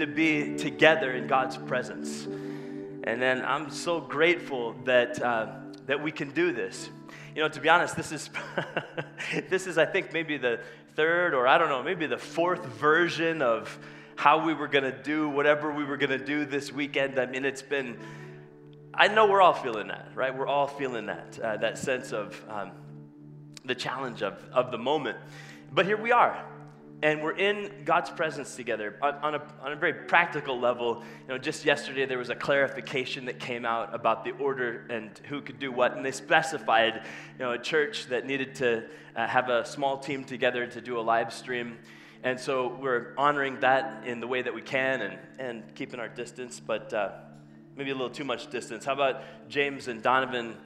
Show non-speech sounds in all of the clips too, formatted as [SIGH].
to be together in God's presence. And then I'm so grateful that, uh, that we can do this. You know, to be honest, this is, [LAUGHS] this is, I think, maybe the third or I don't know, maybe the fourth version of how we were going to do whatever we were going to do this weekend. I mean, it's been, I know we're all feeling that, right? We're all feeling that, uh, that sense of um, the challenge of, of the moment. But here we are and we're in God's presence together on, a, on a very practical level. You know, just yesterday there was a clarification that came out about the order and who could do what, and they specified, you know, a church that needed to uh, have a small team together to do a live stream. And so we're honoring that in the way that we can and, and keeping our distance, but uh, maybe a little too much distance. How about James and Donovan?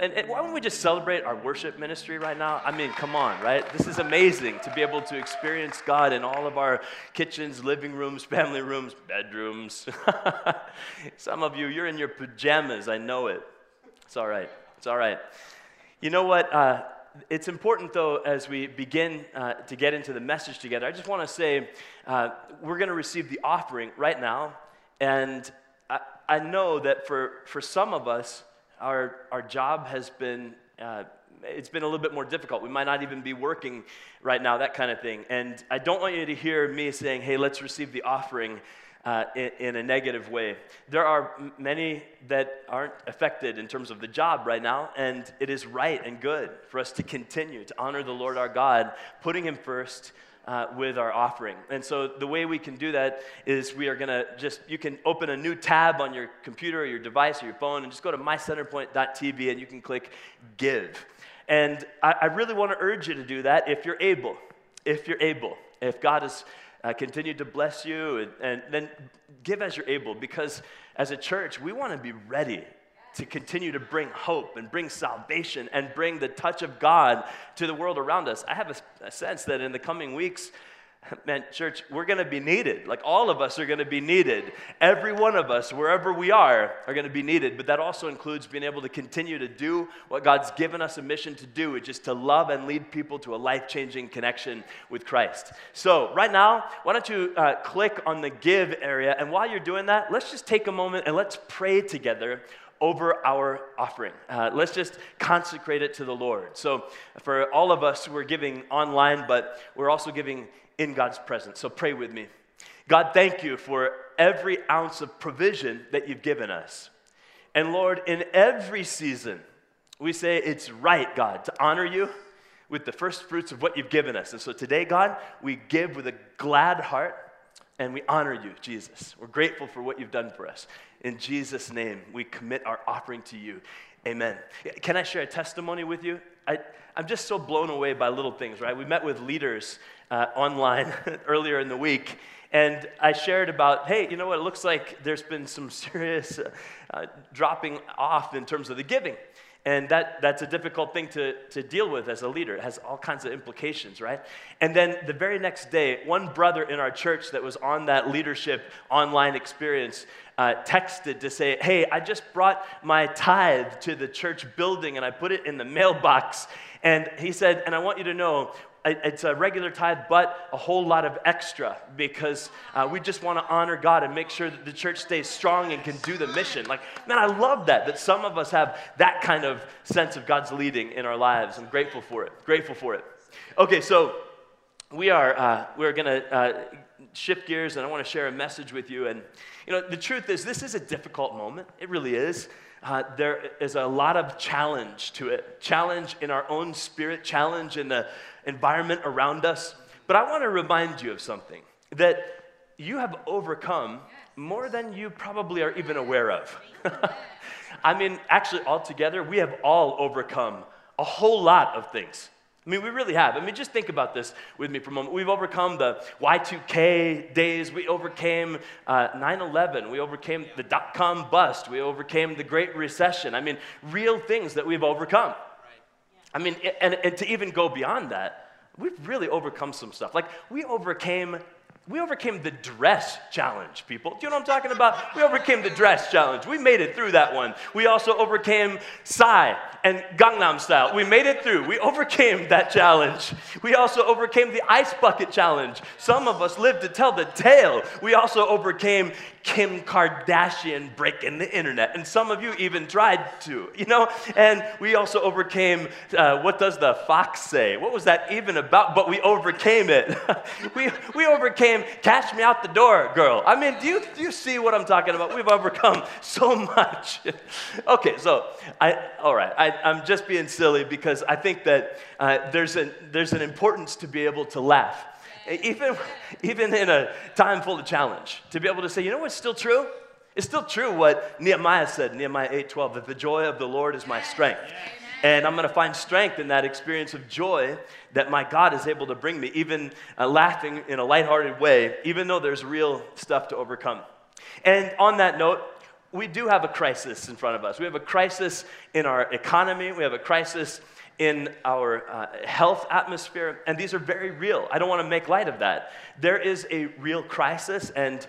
And, and, why don't we just celebrate our worship ministry right now? I mean, come on, right? This is amazing to be able to experience God in all of our kitchens, living rooms, family rooms, bedrooms. [LAUGHS] Some of you, you're in your pajamas. I know it. It's all right. It's all right. You know what? Uh, it's important, though, as we begin uh, to get into the message together, I just want to say uh, we're going to receive the offering right now. And I, I know that for, for some of us, our, our job has been, uh, it's been a little bit more difficult. We might not even be working right now, that kind of thing. And I don't want you to hear me saying, hey, let's receive the offering uh, in, in, a negative way. There are many that aren't affected in terms of the job right now, and it is right and good for us to continue to honor the Lord our God, putting Him first, uh, with our offering. And so the way we can do that is we are going to just, you can open a new tab on your computer or your device or your phone and just go to mycenterpoint.tv and you can click give. And I, I really want to urge you to do that if you're able. If you're able. If God has uh, continued to bless you, and, and then give as you're able because as a church, we want to be ready to continue to bring hope and bring salvation and bring the touch of God to the world around us. I have a, a sense that in the coming weeks, [LAUGHS] man, church, we're going to be needed. Like all of us are going to be needed. Every one of us, wherever we are, are going to be needed. But that also includes being able to continue to do what God's given us a mission to do, which is to love and lead people to a life changing connection with Christ. So, right now, why don't you uh, click on the give area? And while you're doing that, let's just take a moment and let's pray together over our offering. Uh, let's just consecrate it to the Lord. So, for all of us, we're giving online, but we're also giving in God's presence. So, pray with me. God, thank you for every ounce of provision that you've given us. And Lord, in every season, we say it's right, God, to honor you with the first fruits of what you've given us. And so today, God, we give with a glad heart and we honor you, Jesus. We're grateful for what you've done for us. In Jesus' name, we commit our offering to you. Amen. Can I share a testimony with you? I, am just so blown away by little things, right? We met with leaders uh, online [LAUGHS] earlier in the week, and I shared about, hey, you know what? It looks like there's been some [LAUGHS] serious uh, dropping off in terms of the giving. And that, that's a difficult thing to, to deal with as a leader. It has all kinds of implications, right? And then the very next day, one brother in our church that was on that leadership online experience uh, texted to say, Hey, I just brought my tithe to the church building and I put it in the mailbox. And he said, And I want you to know, it's a regular tithe, but a whole lot of extra because uh, we just want to honor God and make sure that the church stays strong and can do the mission. Like, man, I love that, that some of us have that kind of sense of God's leading in our lives. I'm grateful for it. Grateful for it. Okay, so we are uh, we're going to uh, shift gears, and I want to share a message with you. And you know, the truth is, this is a difficult moment. It really is. Uh, there is a lot of challenge to it challenge in our own spirit, challenge in the environment around us. But I want to remind you of something that you have overcome more than you probably are even aware of. [LAUGHS] I mean, actually, altogether, we have all overcome a whole lot of things. I mean, we really have. I mean, just think about this with me for a moment. We've overcome the Y2K days. We overcame uh, 9 uh, 11. We overcame the dot com bust. We overcame the Great Recession. I mean, real things that we've overcome. I mean, and, and to even go beyond that, we've really overcome some stuff. Like, we overcame we overcame the dress challenge, people. Do you know what I'm talking about? We overcame the dress challenge. We made it through that one. We also overcame Psy and Gangnam Style. We made it through. We overcame that challenge. We also overcame the ice bucket challenge. Some of us lived to tell the tale. We also overcame Kim Kardashian breaking the internet. And some of you even tried to, you know? And we also overcame, uh, what does the fox say? What was that even about? But we overcame it. [LAUGHS] we, we overcame Cash Me Out the Door, girl. I mean, do you, do you see what I'm talking about? We've overcome [LAUGHS] so much. [LAUGHS] okay, so, I, all right, I, I'm just being silly because I think that uh, there's, an, there's an importance to be able to laugh even, even in a time full of challenge, to be able to say, you know what's still true? It's still true what Nehemiah said, Nehemiah 8:12, that the joy of the Lord is my strength. And I'm going to find strength in that experience of joy that my God is able to bring me, even uh, laughing in a lighthearted way, even though there's real stuff to overcome. And on that note, we do have a crisis in front of us. We have a crisis in our economy. We have a crisis in our uh, health atmosphere, and these are very real. I don't want to make light of that. There is a real crisis, and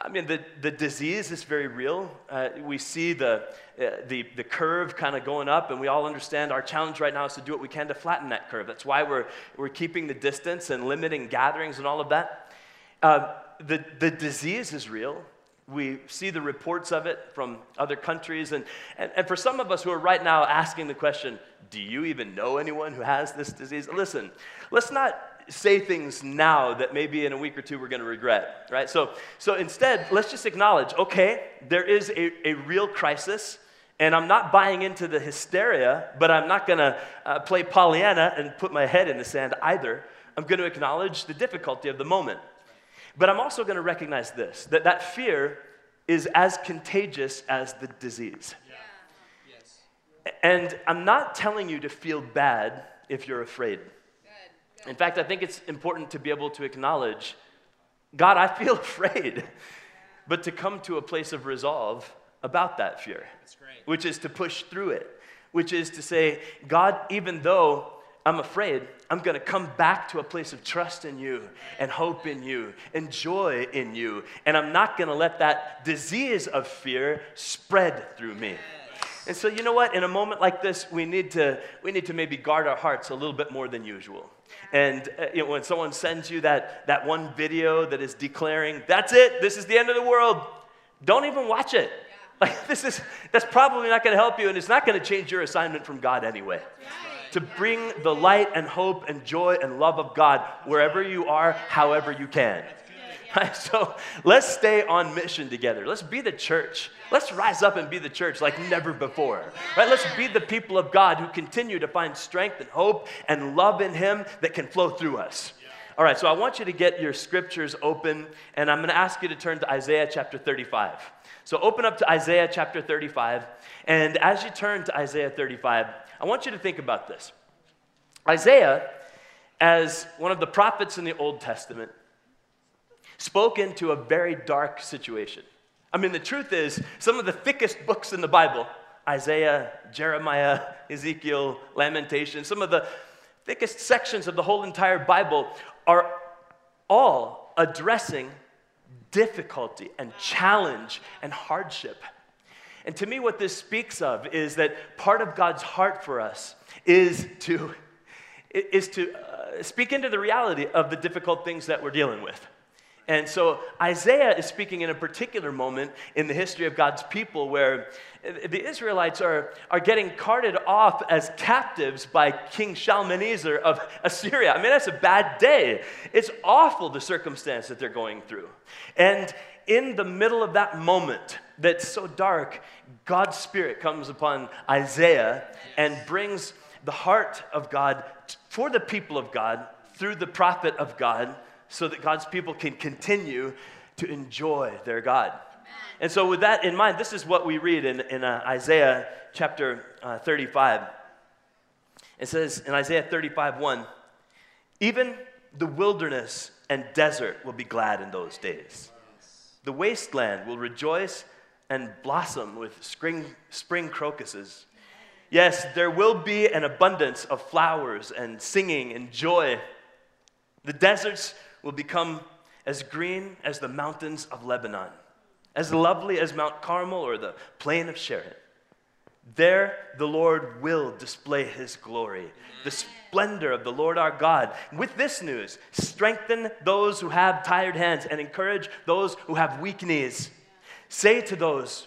I mean, the, the disease is very real. Uh, we see the, uh, the, the curve kind of going up, and we all understand our challenge right now is to do what we can to flatten that curve. That's why we're, we're keeping the distance and limiting gatherings and all of that. Uh, the, the disease is real we see the reports of it from other countries. And, and, and for some of us who are right now asking the question, do you even know anyone who has this disease? Listen, let's not say things now that maybe in a week or two we're going to regret, right? So, so instead, let's just acknowledge okay, there is a, a real crisis. And I'm not buying into the hysteria, but I'm not going to uh, play Pollyanna and put my head in the sand either. I'm going to acknowledge the difficulty of the moment. But I'm also going to recognize this that that fear is as contagious as the disease. Yeah. Yes. And I'm not telling you to feel bad if you're afraid. Good. Good. In fact, I think it's important to be able to acknowledge God, I feel [LAUGHS] afraid, but to come to a place of resolve about that fear, which is to push through it, which is to say, God, even though I'm afraid, I'm going to come back to a place of trust in you and hope in you and joy in you. And I'm not going to let that disease of fear spread through me. And so, you know what? In a moment like this, we need to, we need to maybe guard our hearts a little bit more than usual. And uh, you know, when someone sends you that, that one video that is declaring, that's it, this is the end of the world, don't even watch it. Like, [LAUGHS] this is, that's probably not going to help you, and it's not going to change your assignment from God anyway to bring the light and hope and joy and love of God wherever you are, however you can. [LAUGHS] So let's stay on mission together. Let's be the church. Let's rise up and be the church like never before. Right? Let's be the people of God who continue to find strength and hope and love in Him that can flow through us. All right, so I want you to get your scriptures open, and I'm going to ask you to turn to Isaiah chapter 35. So open up to Isaiah chapter 35, and as you turn to Isaiah 35, I want you to think about this. Isaiah, as one of the prophets in the Old Testament, spoke into a very dark situation. I mean, the truth is, some of the thickest books in the Bible Isaiah, Jeremiah, Ezekiel, Lamentation, some of the thickest sections of the whole entire Bible are all addressing difficulty and challenge and hardship. And to me, what this speaks of is that part of God's heart for us is to, is to uh, speak into the reality of the difficult things that we're dealing with. And so Isaiah is speaking in a particular moment in the history of God's people where the Israelites are, are getting carted off as captives by King Shalmaneser of Assyria. I mean, that's a bad day. It's awful, the circumstance that they're going through. And in the middle of that moment that's so dark, God's Spirit comes upon Isaiah and brings the heart of God for the people of God through the prophet of God so that God's people can continue to enjoy their God. And so, with that in mind, this is what we read in, in uh, Isaiah chapter uh, 35. It says in Isaiah 35 1, even the wilderness and desert will be glad in those days. The wasteland will rejoice and blossom with spring, spring crocuses. Yes, there will be an abundance of flowers and singing and joy. The deserts will become as green as the mountains of Lebanon, as lovely as Mount Carmel or the plain of Sharon. There the Lord will display his glory, the splendor of the Lord our God. With this news, strengthen those who have tired hands and encourage those who have weak knees. Say to those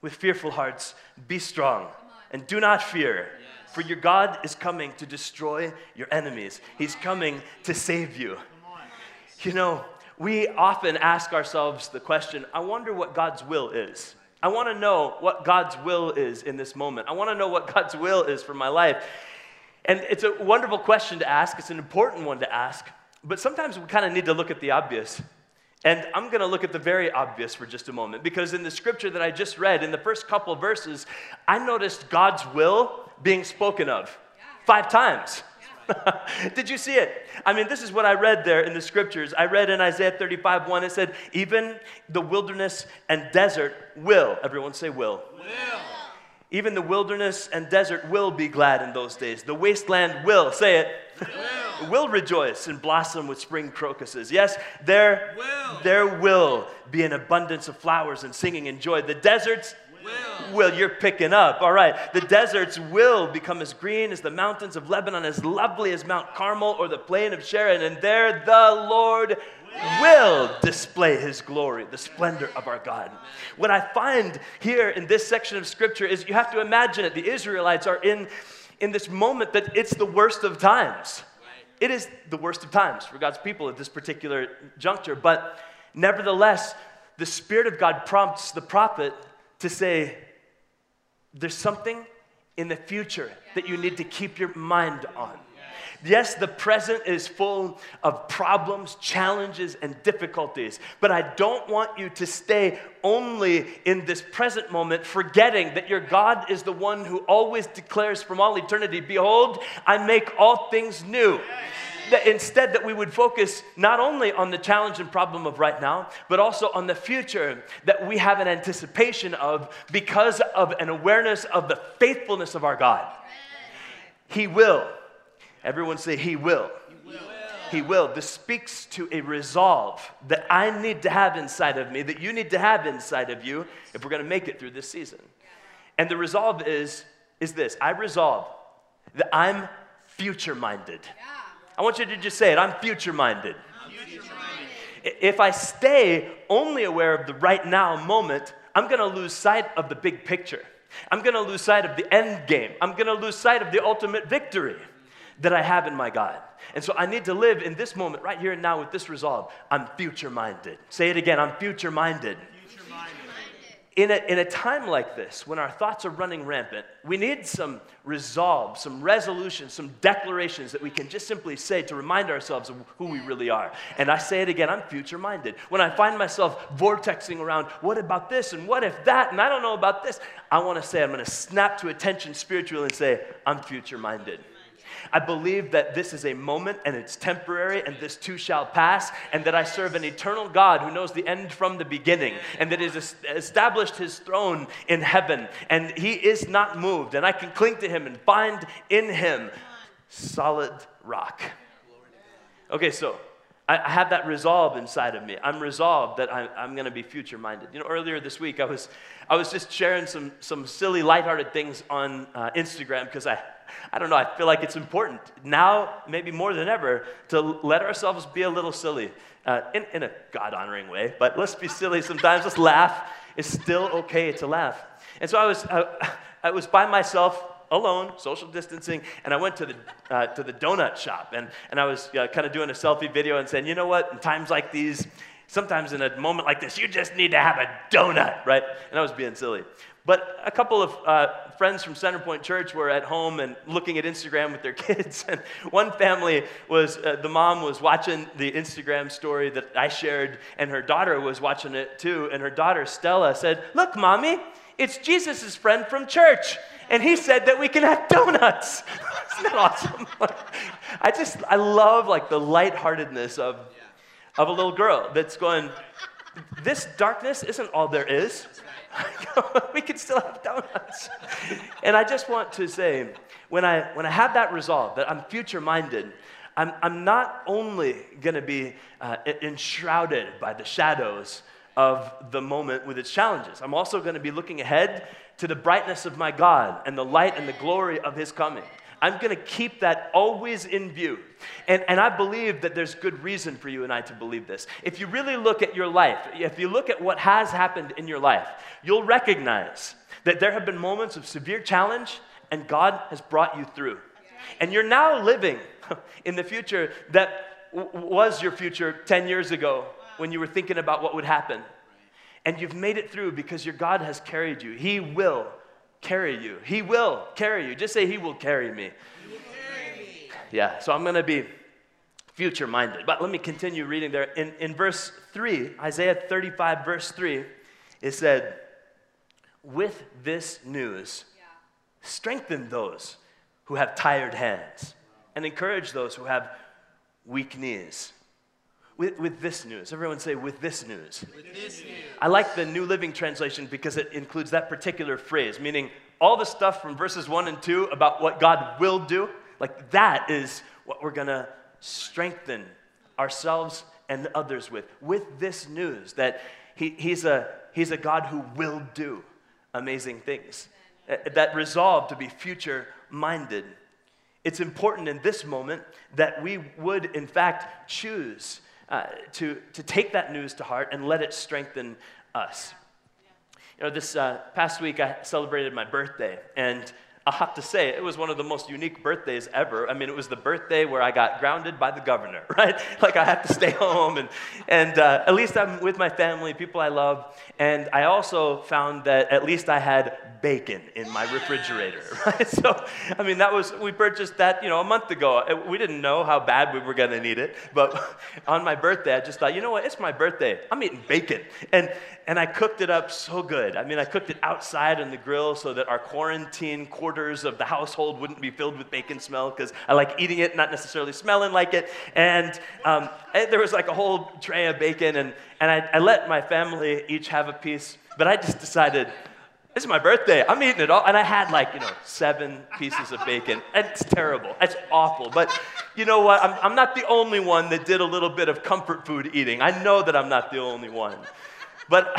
with fearful hearts, Be strong and do not fear. For your God is coming to destroy your enemies. He's coming to save you. You know, we often ask ourselves the question I wonder what God's will is. I want to know what God's will is in this moment. I want to know what God's will is for my life. And it's a wonderful question to ask, it's an important one to ask, but sometimes we kind of need to look at the obvious. And I'm going to look at the very obvious for just a moment because in the scripture that I just read, in the first couple verses, I noticed God's will being spoken of five times. [LAUGHS] Did you see it? I mean, this is what I read there in the scriptures. I read in Isaiah 35 1, it said, Even the wilderness and desert will. Everyone say, will. Will. Even the wilderness and desert will be glad in those days. The wasteland will, say it, will, will rejoice and blossom with spring crocuses. Yes, there will. there will be an abundance of flowers and singing and joy. The deserts will. You're picking up. All right. The deserts will become as green as the mountains of Lebanon, as lovely as Mount Carmel or the plain of Sharon. And there the Lord will display his glory, the splendor of our God. What I find here in this section of scripture is you have to imagine it. The Israelites are in, in this moment that it's the worst of times. It is the worst of times for God's people at this particular juncture. But nevertheless, the Spirit of God prompts the prophet to say, There's something in the future that you need to keep your mind on. Yes, the present is full of problems, challenges, and difficulties, but I don't want you to stay only in this present moment, forgetting that your God is the one who always declares from all eternity, Behold, I make all things new. That instead, that we would focus not only on the challenge and problem of right now, but also on the future that we have an anticipation of because of an awareness of the faithfulness of our God. He will Everyone say, He will. He will. This speaks to a resolve that I need to have inside of me, that you need to have inside of you if we're going to make it through this season. And the resolve is, is this I resolve that I'm future minded. I want you to just say it I'm future minded. If I stay only aware of the right now moment, I'm to lose sight of the big picture. I'm to lose sight of the end game. I'm to lose sight of the ultimate victory that I have in my God. And so I need to live in this moment, right here and now, with this resolve. I'm future minded. Say it again I'm future minded. In a, in a time like this, when our thoughts are running rampant, we need some resolve, some resolution, some declarations that we can just simply say to remind ourselves of who we really are. And I say it again, I'm future minded. When I find myself vortexing around, what about this and what if that, and I don't know about this, I want to say, I'm going to snap to attention spiritually and say, I'm future minded. I believe that this is a moment and it's temporary and this too shall pass, and that I serve an eternal God who knows the end from the beginning and that has established his throne in heaven, and he is not moved, and I can cling to him and find in him solid rock. Okay, so I have that resolve inside of me. I'm resolved that I'm, I'm going to be future minded. You know, earlier this week, I was, I was just sharing some, some silly, lighthearted things on uh, Instagram because I, I don't know, I feel like it's important now, maybe more than ever, to let ourselves be a little silly uh, in, in a God honoring way, but let's be silly sometimes. Let's laugh. It's still okay to laugh. And so I was, uh, I was by myself alone, social distancing, and I went to the, uh, to the donut shop. And, and I was uh, kind of doing a selfie video and saying, you know what, in times like these, sometimes in a moment like this, you just need to have a donut, right? And I was being silly. But a couple of uh, friends from Centerpoint Church were at home and looking at Instagram with their [LAUGHS] kids. And one family was, uh, the mom was watching the Instagram story that I shared, and her daughter was watching it too. And her daughter, Stella, said, Look, mommy, it's Jesus' friend from church. And he said that we can have donuts. [LAUGHS] Isn't that awesome? [LAUGHS] I just, I love like the lightheartedness of, of a little girl that's going, This darkness isn't all there is. [LAUGHS] we can still have donuts. and I just want to say, when I, when I have that resolve, that I'm future minded, I'm, I'm not only going to be uh, enshrouded by the shadows of the moment with its challenges, I'm also going to be looking ahead to the brightness of my God and the light and the glory of his coming. I'm going to keep that always in view. And, and I believe that there's good reason for you and I to believe this. If you really look at your life, if you look at what has happened in your life, you'll recognize that there have been moments of severe challenge and God has brought you through. And you're now living [LAUGHS] in the future that w- was your future 10 years ago when you were thinking about what would happen. And you've made it through because your God has carried you. He will carry you. He will carry you. Just say, He will carry me. Carry me. Yeah, so I'm going to be future minded. But let me continue reading there. In, in verse 3, Isaiah 35, verse 3, it said, With this news, strengthen those who have tired hands and encourage those who have weak knees with, with this news. Everyone say, with this news. With this news. I like the New Living Translation because it includes that particular phrase, meaning all the stuff from verses 1 and 2 about what God will do, like that is what we're going to strengthen ourselves and others with. With this news that he, he's, a, he's a God who will do amazing things, uh, that resolve to be future minded. It's important in this moment that we would, in fact, choose uh, to, to take that news to heart and let it strengthen us. You know, this uh, past week I celebrated my birthday, and I'll have to say, it was one of the most unique birthdays ever. I mean, it was the birthday where I got grounded by the governor, [LAUGHS] right? Like I had to stay [LAUGHS] home, and, and uh, at least I'm with my family, people I love. And I also found that at least I had bacon in my refrigerator, [LAUGHS] right? So, I mean, that was, we purchased that, you know, a month ago. We didn't know how bad we were going to need it, but on my birthday, I just thought, you know what, it's my birthday. I'm eating bacon. And, and I cooked it up so good. I mean, I cooked it outside on the grill so that our quarantine quarters of the household wouldn't be filled with bacon smell because I like eating it, not necessarily smelling like it. And, um, and there was like a whole tray of bacon, and, and I, I let my family each have a piece, but I just decided, this is my birthday. I'm eating it all. And I had like, you know, seven pieces of bacon. It's terrible. It's awful. But you know what? I'm, I'm not the only one that did a little bit of comfort food eating. I know that I'm not the only one. But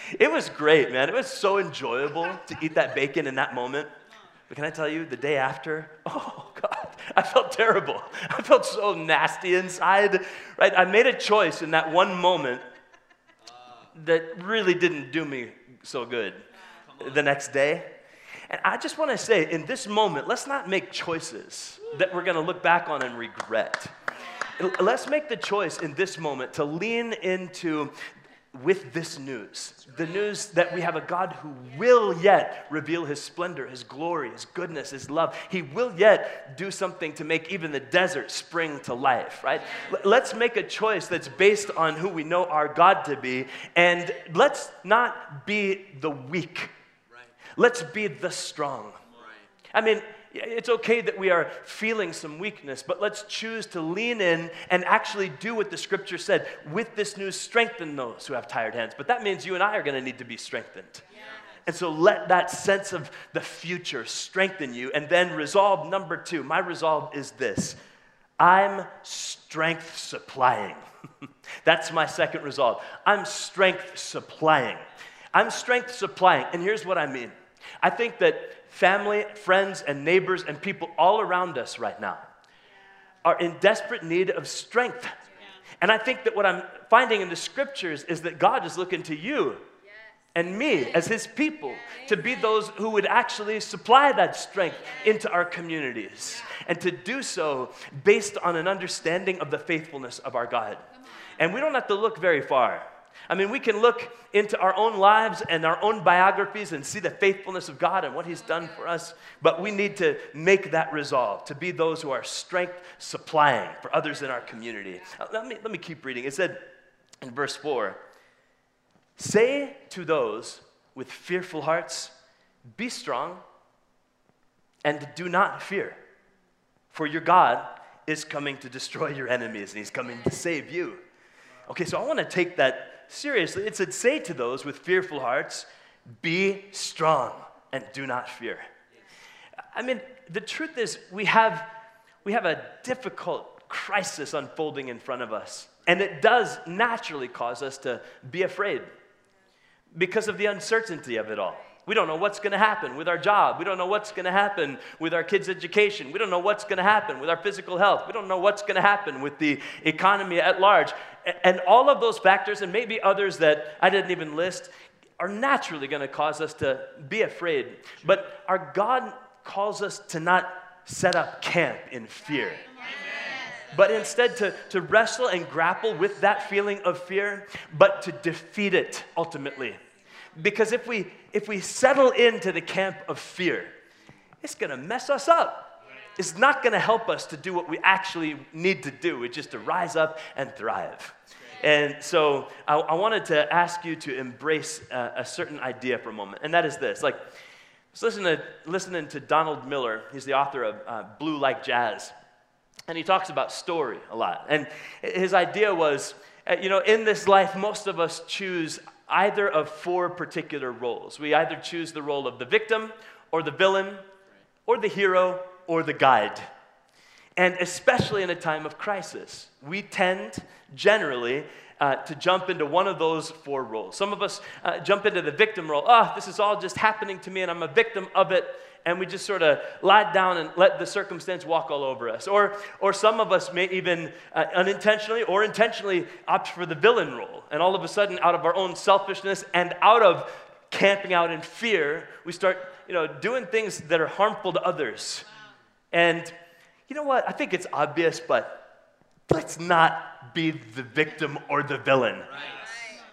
[LAUGHS] it was great, man. It was so enjoyable to eat that bacon in that moment. But can I tell you, the day after, [LAUGHS] oh God, I felt terrible. [LAUGHS] I felt so nasty inside, right? I made a choice in that one moment that really didn't do me so good the next day. And I just want to say, in this moment, let's not make choices that we're going to look back on and regret. Let's make the choice in this moment to lean into with this news the news that we have a God who will yet reveal his splendor, his glory, his goodness, his love. He will yet do something to make even the desert spring to life, right? Let's make a choice that's based on who we know our God to be, and let's not be the weak. Let's be the strong. I mean, it's okay that we are feeling some weakness, but let's choose to lean in and actually do what the scripture said. With this news, strengthen those who have tired hands. But that means you and I are going to need to be strengthened. And so let that sense of the future strengthen you. And then resolve number two. My resolve is this I'm strength supplying. [LAUGHS] That's my second resolve. I'm strength supplying. I'm strength supplying. And here's what I mean I think that family, friends, and neighbors, and people all around us right now are in desperate need of strength. And I think that what I'm finding in the scriptures is that God is looking to you and me as his people to be those who would actually supply that strength into our communities and to do so based on an understanding of the faithfulness of our God. And we don't have to look very far. I mean, we can look into our own lives and our own biographies and see the faithfulness of God and what He's done for us, but we need to make that resolve to be those who are strength supplying for others in our community. Uh, let me, let me keep reading. It said in verse 4 Say to those with fearful hearts, Be strong and do not fear, for your God is coming to destroy your enemies and He's coming to save you. Okay, so I want to take that seriously. It said, Say to those with fearful hearts, Be strong and do not fear. I mean, the truth is, we have, we have a difficult crisis unfolding in front of us. And it does naturally cause us to be afraid because of the uncertainty of it all. We don't know what's going to happen with our job. We don't know what's going to happen with our kids' education. We don't know what's going to happen with our physical health. We don't know what's going to happen with the economy at large. And all of those factors, and maybe others that I didn't even list, are naturally going to cause us to be afraid. But our God calls us to not set up camp in fear but instead to, to wrestle and grapple with that feeling of fear, but to defeat it ultimately. Because if we, if we settle into the camp of fear, it's gonna mess us up. It's not gonna help us to do what we actually need to do, which is to rise up and thrive. And so I, I wanted to ask you to embrace a, a certain idea for a moment, and that is this. Like, I was listening to, listening to Donald Miller, he's the author of uh, Blue Like Jazz. And he talks about story a lot. And his idea was uh, you know, in this life, most of us choose either of four particular roles. We either choose the role of the victim, or the villain, or the hero, or the guide. And especially in a time of crisis, we tend generally uh, to jump into one of those four roles. Some of us uh, jump into the victim role. Oh, this is all just happening to me, and I'm a victim of it and we just sort of lie down and let the circumstance walk all over us. Or, or some of us may even uh, unintentionally or intentionally opt for the villain role. And all of a sudden, out of our own selfishness and out of camping out in fear, we start you know, doing things that are harmful to others. And you know what? I think it's obvious, but let's not be the victim or the villain. Right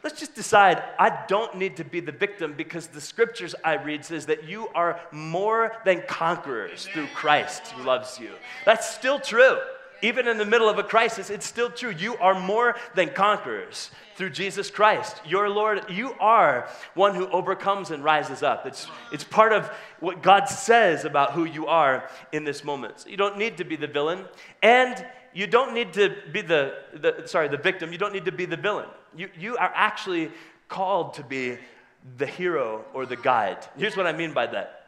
let's just decide I don't need to be the victim because the scriptures I read says that you are more than conquerors through Christ who loves you. That's still true. Even in the middle of a crisis, it's still true. You are more than conquerors through Jesus Christ. Your Lord, you are one who overcomes and rises up. It's, it's part of what God says about who you are in this moment. So you don't need to be the villain. And you don't need to be the, the, sorry, the victim. You don't need to be the villain. You, you are actually called to be the hero or the guide. Here's what I mean by that.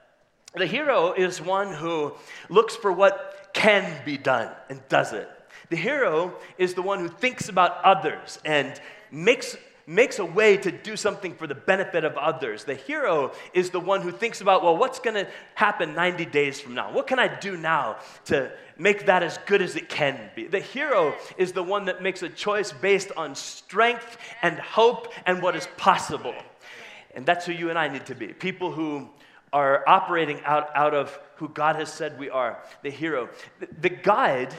The hero is one who looks for what can be done and does it. The hero is the one who thinks about others and makes makes a way to do something for the benefit of others. The hero is the one who thinks about, well, what's going to happen 90 days from now? What can I do now to make that as good as it can be? The hero is the one that makes a choice based on strength and hope and what is possible. And that's who you and I need to be people who are operating out, out of who God has said we are, the hero. The, the guide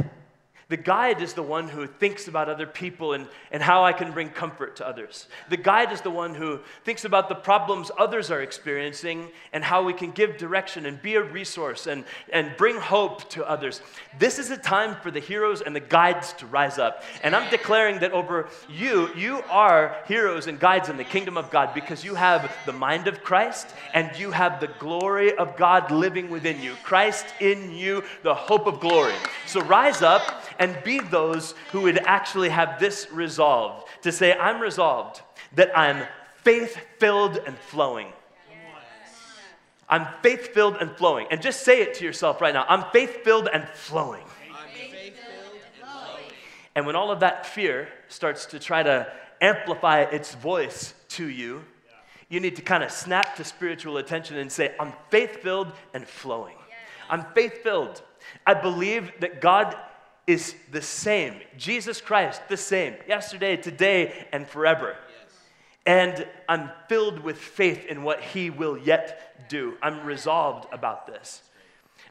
the guide is the one who thinks about other people and, and how I can bring comfort to others. The guide is the one who thinks about the problems others are experiencing and how we can give direction and be a resource and, and bring hope to others. This is a time for the heroes and the guides to rise up. And I'm declaring that over you, you are heroes and guides in the kingdom of God because you have the mind of Christ and you have the glory of God living within you. Christ in you, the hope of glory. So rise up and be those who would actually have this resolved to say, I'm resolved that I'm faith filled and flowing. I'm faith filled and flowing. And just say it to yourself right now I'm faith filled and flowing. And when all of that fear starts to try to amplify its voice to you, you need to kind of snap to spiritual attention and say, I'm faith filled and flowing. I'm faith filled. I believe that God is the same. Jesus Christ, the same, yesterday, today, and forever. And I'm filled with faith in what he will yet do. I'm resolved about this.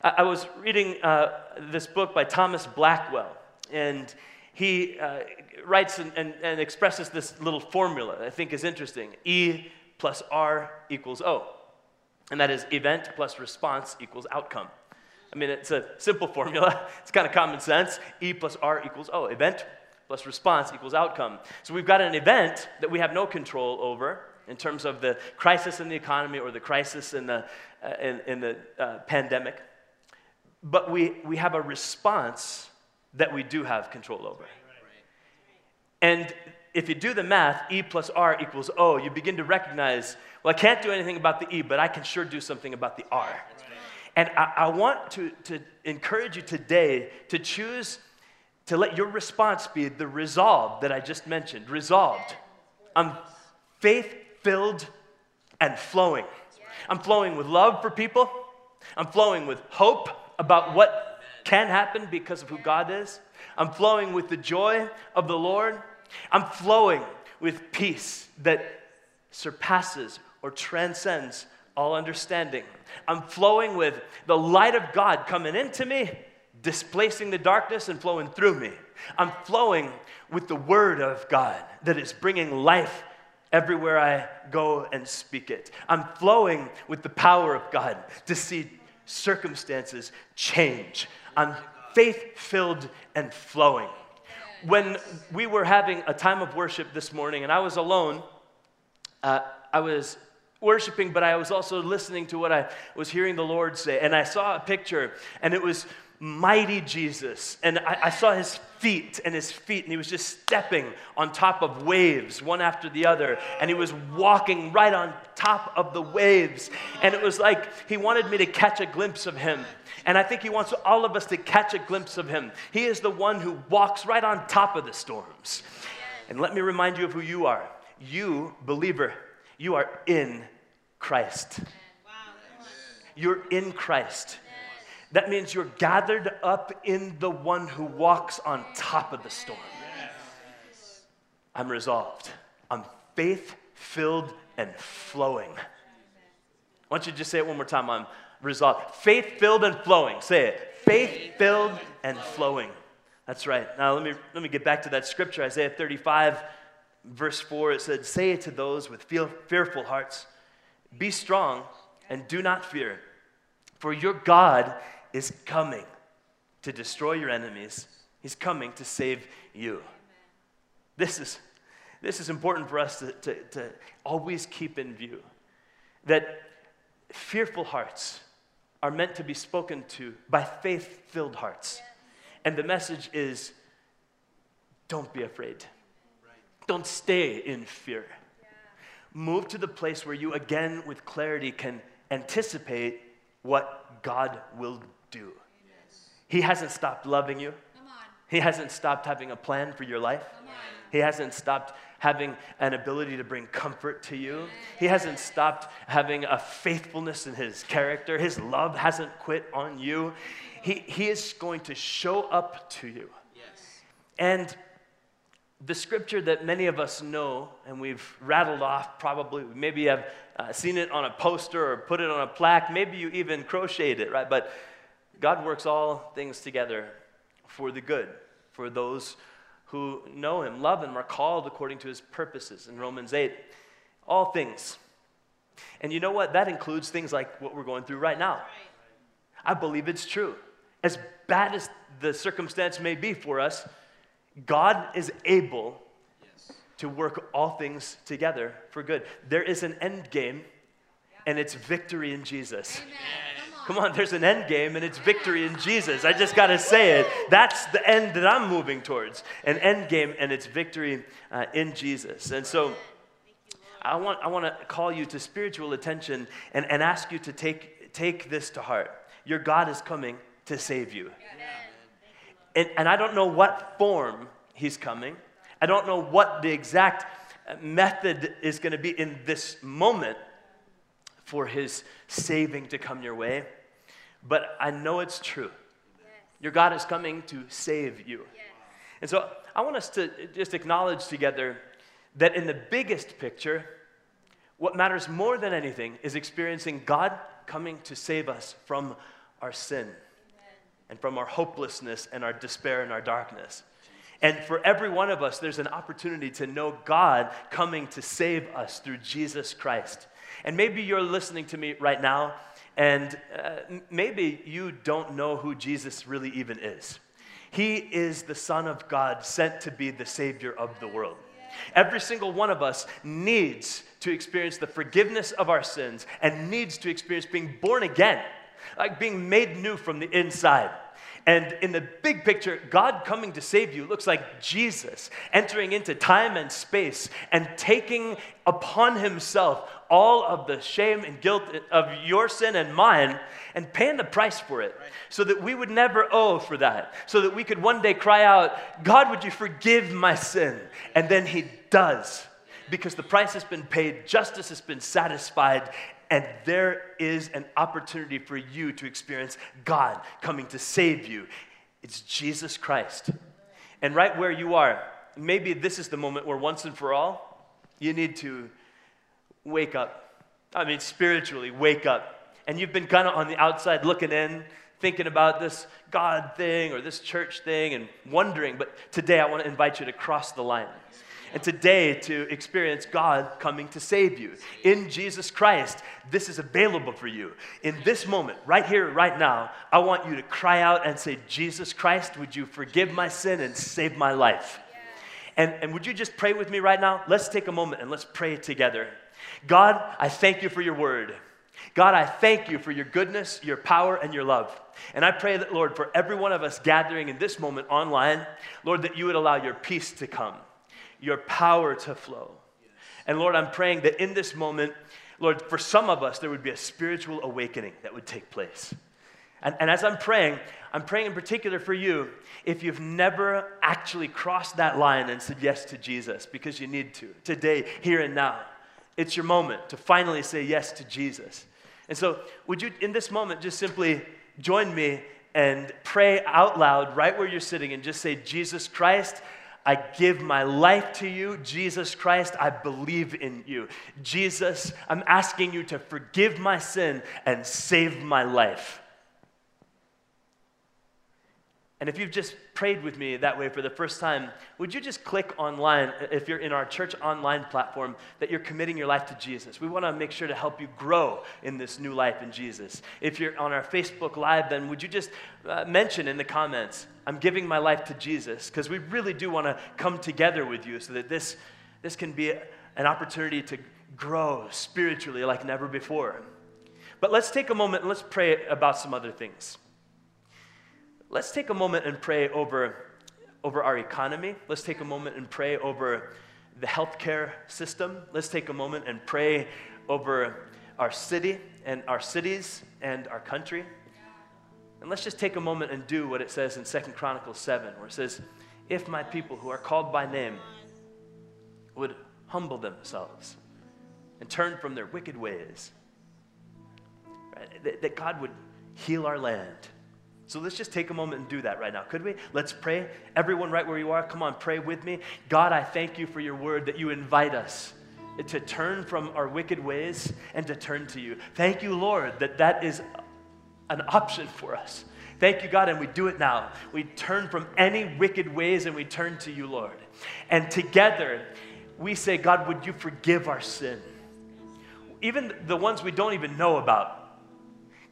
I, I was reading uh, this book by Thomas Blackwell, and he uh, writes and, and, and expresses this little formula that I think is interesting E plus R equals O. And that is event plus response equals outcome. I mean, it's a simple formula. [LAUGHS] It's kind of common sense. E plus R equals O. Event plus response equals outcome. So we've got an event that we have no control over in terms of the crisis in the economy or the crisis in the, uh, in, in, the uh, pandemic. But we, we have a response that we do have control over. And if you do the math, E plus R equals O, you begin to recognize, well, I can't do anything about the E, but I can sure do something about the R. And I, I want to, to encourage you today to choose to let your response be the resolve that I just mentioned. Resolved. I'm faith filled and flowing. I'm flowing with love for people. I'm flowing with hope about what can happen because of who God is. I'm flowing with the joy of the Lord. I'm flowing with peace that surpasses or transcends all understanding. I'm flowing with the light of God coming into me, displacing the darkness and flowing through me. I'm flowing with the word of God that is bringing life everywhere I go and speak it. I'm flowing with the power of God to see circumstances change. I'm faith filled and flowing. When we were having a time of worship this morning and I was alone, uh, I was worshiping, but I was also listening to what I was hearing the Lord say. And I saw a picture, and it was mighty Jesus. And I, I, saw his feet and his feet, and he was just stepping on top of waves, one after the other. And he was walking right on top of the waves. And it was like he wanted me to catch a glimpse of him. And I think he wants all of us to catch a glimpse of him. He is the one who walks right on top of the storms. And let me remind you of who you are. You, believer, you are in Christ. You're in Christ. That means you're gathered up in the one who walks on top of the storm. I'm resolved. I'm faith filled and flowing. Why don't you just say it one more time? I'm resolved. Faith filled and flowing. Say it. Faith filled and flowing. That's right. Now let me let me get back to that scripture, Isaiah 35, verse 4. It said, Say it to those with fearful hearts, be strong and do not fear, for your God is coming to destroy your enemies. He's coming to save you. This is, this is important for us to, to, to always keep in view that fearful hearts are meant to be spoken to by faith filled hearts. And the message is don't be afraid. Don't stay in fear. Move to the place where you, again, with clarity, can anticipate what God will do. He hasn't stopped loving you. He hasn't stopped having a plan for your life. He hasn't stopped having an ability to bring comfort to you. He hasn't stopped having a faithfulness in his character. His love hasn't quit on you. He, he is going to show up to you. Yes. And the scripture that many of us know and we've rattled off probably maybe have uh, seen it on a poster or put it on a plaque maybe you even crocheted it right? But god works all things together for the good for those who know him love him are called according to his purposes. In romans 8 all things. And you know what? That includes things like what we're going through right now. I believe it's true. As bad as the circumstance may be for us God is able to work all things together for good. There is an end game, and it's victory in Jesus. Come on, there's an end game and it's victory in Jesus. I just got to say it. That's the end that I'm moving towards an end game and it's victory uh, in Jesus. And so I want, I want to call you to spiritual attention and, and ask you to take, take this to heart. Your God is coming to save you. And, and I don't know what form he's coming. I don't know what the exact method is going to be in this moment for his saving to come your way, but I know it's true. Yes. Your God is coming to save you. Yes. And so I want us to just acknowledge together that in the biggest picture, what matters more than anything is experiencing God coming to save us from our sin and from our hopelessness and our despair and our darkness. And for every one of us, there's an opportunity to know God coming to save us through Jesus Christ. And maybe you're listening to me right now, and uh, maybe you don't know who Jesus really even is. He is the Son of God sent to be the Savior of the world. Every single one of us needs to experience the forgiveness of our sins and needs to experience being born again like being made new from the inside. And in the big picture, God coming to save you looks like Jesus entering into time and space and taking upon himself all of the shame and guilt of your sin and mine and paying the price for it so that we would never owe for that, so that we could one day cry out, God, would you forgive my sin? And then He does because the price has been paid, justice has been satisfied, and there is an opportunity for you to experience God coming to save you. It's Jesus Christ. And right where you are, maybe this is the moment where once and for all, you need to wake up. I mean, spiritually, wake up. And you've been kind of on the outside looking in, thinking about this God thing or this church thing and wondering. But today, I want to invite you to cross the line and today to experience God coming to save you. In Jesus Christ, this is available for you. In this moment, right here, right now, I want you to cry out and say, Jesus Christ, would you forgive my sin and save my life? And, and would you just pray with me right now? Let's take a moment and let's pray together. God, I thank you for your word. God, I thank you for your goodness, your power, and your love. And I pray that, Lord, for every one of us gathering in this moment online, Lord, that you would allow your peace to come your power to flow. And Lord, I'm praying that in this moment, Lord, for some of us, there would be a spiritual awakening that would take place. And, and as I'm praying, I'm praying in particular for you if you've never actually crossed that line and said yes to Jesus because you need to, today, here and now. It's your moment to finally say yes to Jesus. And so, would you, in this moment, just simply join me and pray out loud right where you're sitting and just say, Jesus Christ, I give my life to you. Jesus Christ, I believe in you. Jesus, I'm asking you to forgive my sin and save my life. And if you've just prayed with me that way for the first time, would you just click online, if you're in our church online platform, that you're committing your life to Jesus? We want to make sure to help you grow in this new life in Jesus. If you're on our Facebook Live, then would you just uh, mention in the comments, I'm giving my life to Jesus? Because we really do want to come together with you so that this, this can be an opportunity to grow spiritually like never before. But let's take a moment and let's pray about some other things. Let's take a moment and pray over, over our economy. Let's take a moment and pray over the healthcare system. Let's take a moment and pray over our city and our cities and our country. And let's just take a moment and do what it says in Second Chronicles 7, where it says, If my people who are called by name would humble themselves and turn from their wicked ways, right, that, that God would heal our land so let's just take a moment and do that right now. Could we? Let's pray. Everyone, right where you are, come on, pray with me. God, I thank you for your word that you invite us to turn from our wicked ways and to turn to you. Thank you, Lord, that that is an option for us. Thank you, God, and we do it now. We turn from any wicked ways and we turn to you, Lord. And together, we say, God, would you forgive our sin? Even the ones we don't even know about.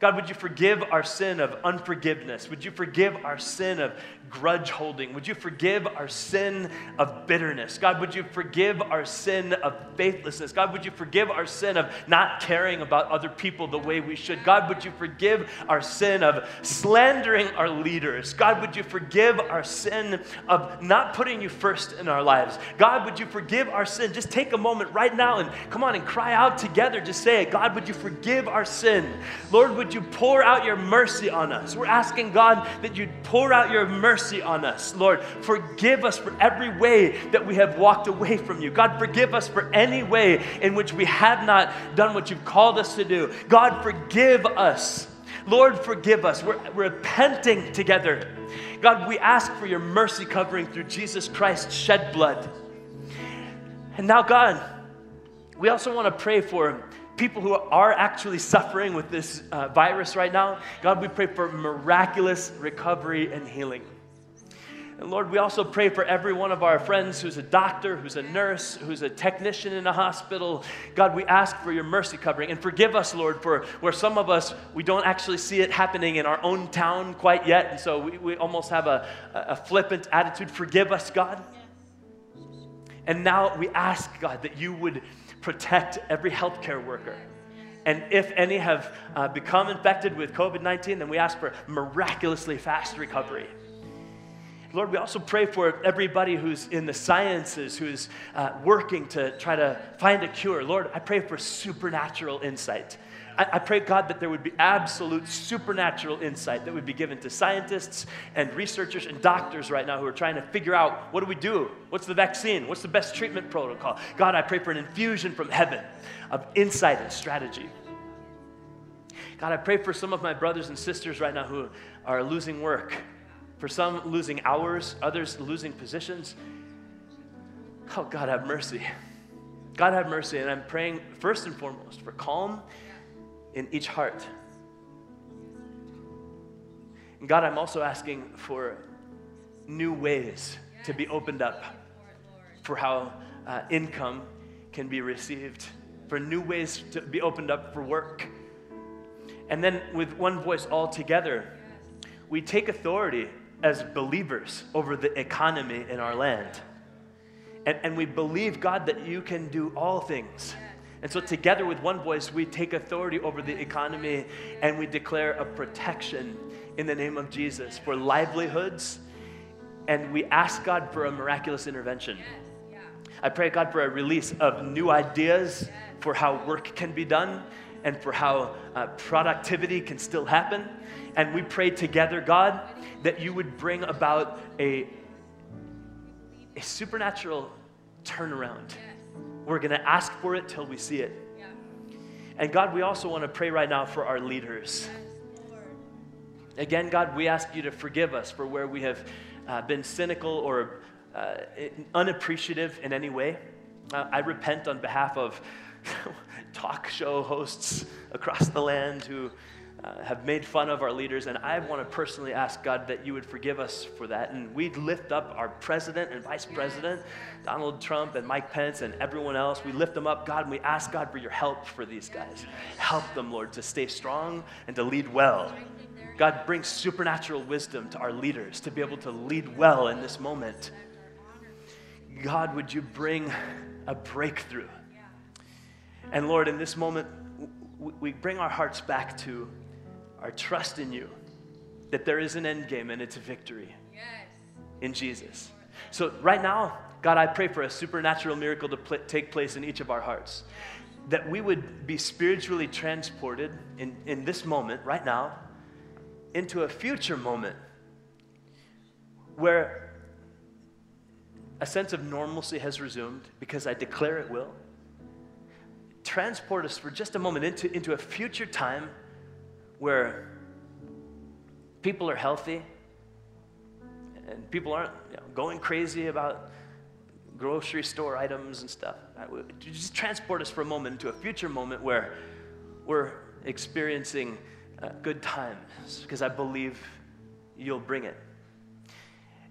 God, would you forgive our sin of unforgiveness? Would you forgive our sin of grudge holding? Would you forgive our sin of bitterness? God, would you forgive our sin of faithlessness? God, would you forgive our sin of not caring about other people the way we should? God, would you forgive our sin of slandering our leaders? God, would you forgive our sin of not putting you first in our lives? God, would you forgive our sin? Just take a moment right now and come on and cry out together. Just say it. God, would you forgive our sin? Lord, would you pour out your mercy on us? We're asking God that you'd pour out your mercy on us. Lord, forgive us for every way that we have walked away from you. God, forgive us for any way in which we have not done what you've called us to do. God, forgive us. Lord, forgive us. We're, we're repenting together. God, we ask for your mercy covering through Jesus Christ's shed blood. And now, God, we also want to pray for people who are actually suffering with this uh, virus right now. God, we pray for miraculous recovery and healing. And Lord, we also pray for every one of our friends who's a doctor, who's a nurse, who's a technician in a hospital. God, we ask for your mercy covering. And forgive us, Lord, for where some of us, we don't actually see it happening in our own town quite yet. And so we, we almost have a, a flippant attitude. Forgive us, God. And now we ask, God, that you would protect every healthcare worker. And if any have uh, become infected with COVID 19, then we ask for miraculously fast recovery. Lord, we also pray for everybody who's in the sciences, who's uh, working to try to find a cure. Lord, I pray for supernatural insight. I, I pray, God, that there would be absolute supernatural insight that would be given to scientists and researchers and doctors right now who are trying to figure out what do we do? What's the vaccine? What's the best treatment protocol? God, I pray for an infusion from heaven of insight and strategy. God, I pray for some of my brothers and sisters right now who are losing work, for some losing hours, others losing positions. Oh, God, have mercy. God, have mercy. And I'm praying first and foremost for calm in each heart. And God, I'm also asking for new ways to be opened up for how uh, income can be received, for new ways to be opened up for work. And then, with one voice all together, we take authority as believers over the economy in our land. And, and we believe, God, that you can do all things and so, together with one voice, we take authority over the economy and we declare a protection in the name of Jesus for livelihoods. And we ask God for a miraculous intervention. I pray, God, for a release of new ideas for how work can be done and for how uh, productivity can still happen. And we pray together, God, that you would bring about a, a supernatural turnaround we're going to ask for it till we see it. Yeah. And God, we also want to pray right now for our leaders. Again, God, we ask you to forgive us for where we have uh, been cynical or uh, unappreciative in any way. Uh, I repent on behalf of [LAUGHS] talk show hosts across the land who uh, have made fun of our leaders, and I want to personally ask God that you would forgive us for that. And we'd lift up our president and vice president, Donald Trump and Mike Pence and everyone else. We lift them up, God, and we ask God for your help for these guys. Help them, Lord, to stay strong and to lead well. God, bring supernatural wisdom to our leaders to be able to lead well in this moment. God, would you bring a breakthrough? And Lord, in this moment, we bring our hearts back to our trust in you, that there is an end game and it's a victory yes. in Jesus. So, right now, God, I pray for a supernatural miracle to pl- take place in each of our hearts. That we would be spiritually transported in, in this moment, right now, into a future moment where a sense of normalcy has resumed because I declare it will. Transport us for just a moment into, into a future time where people are healthy and people aren't you know, going crazy about grocery store items and stuff. Just transport us for a moment into a future moment where we're experiencing uh, good times because I believe you'll bring it.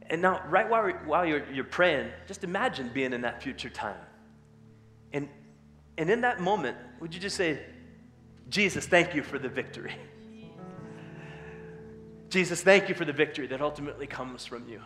And now, right while, while you're, you're praying, just imagine being in that future time. And, and in that moment, would you just say, Jesus, thank you for the victory? [LAUGHS] Jesus, thank you for the victory that ultimately comes from you.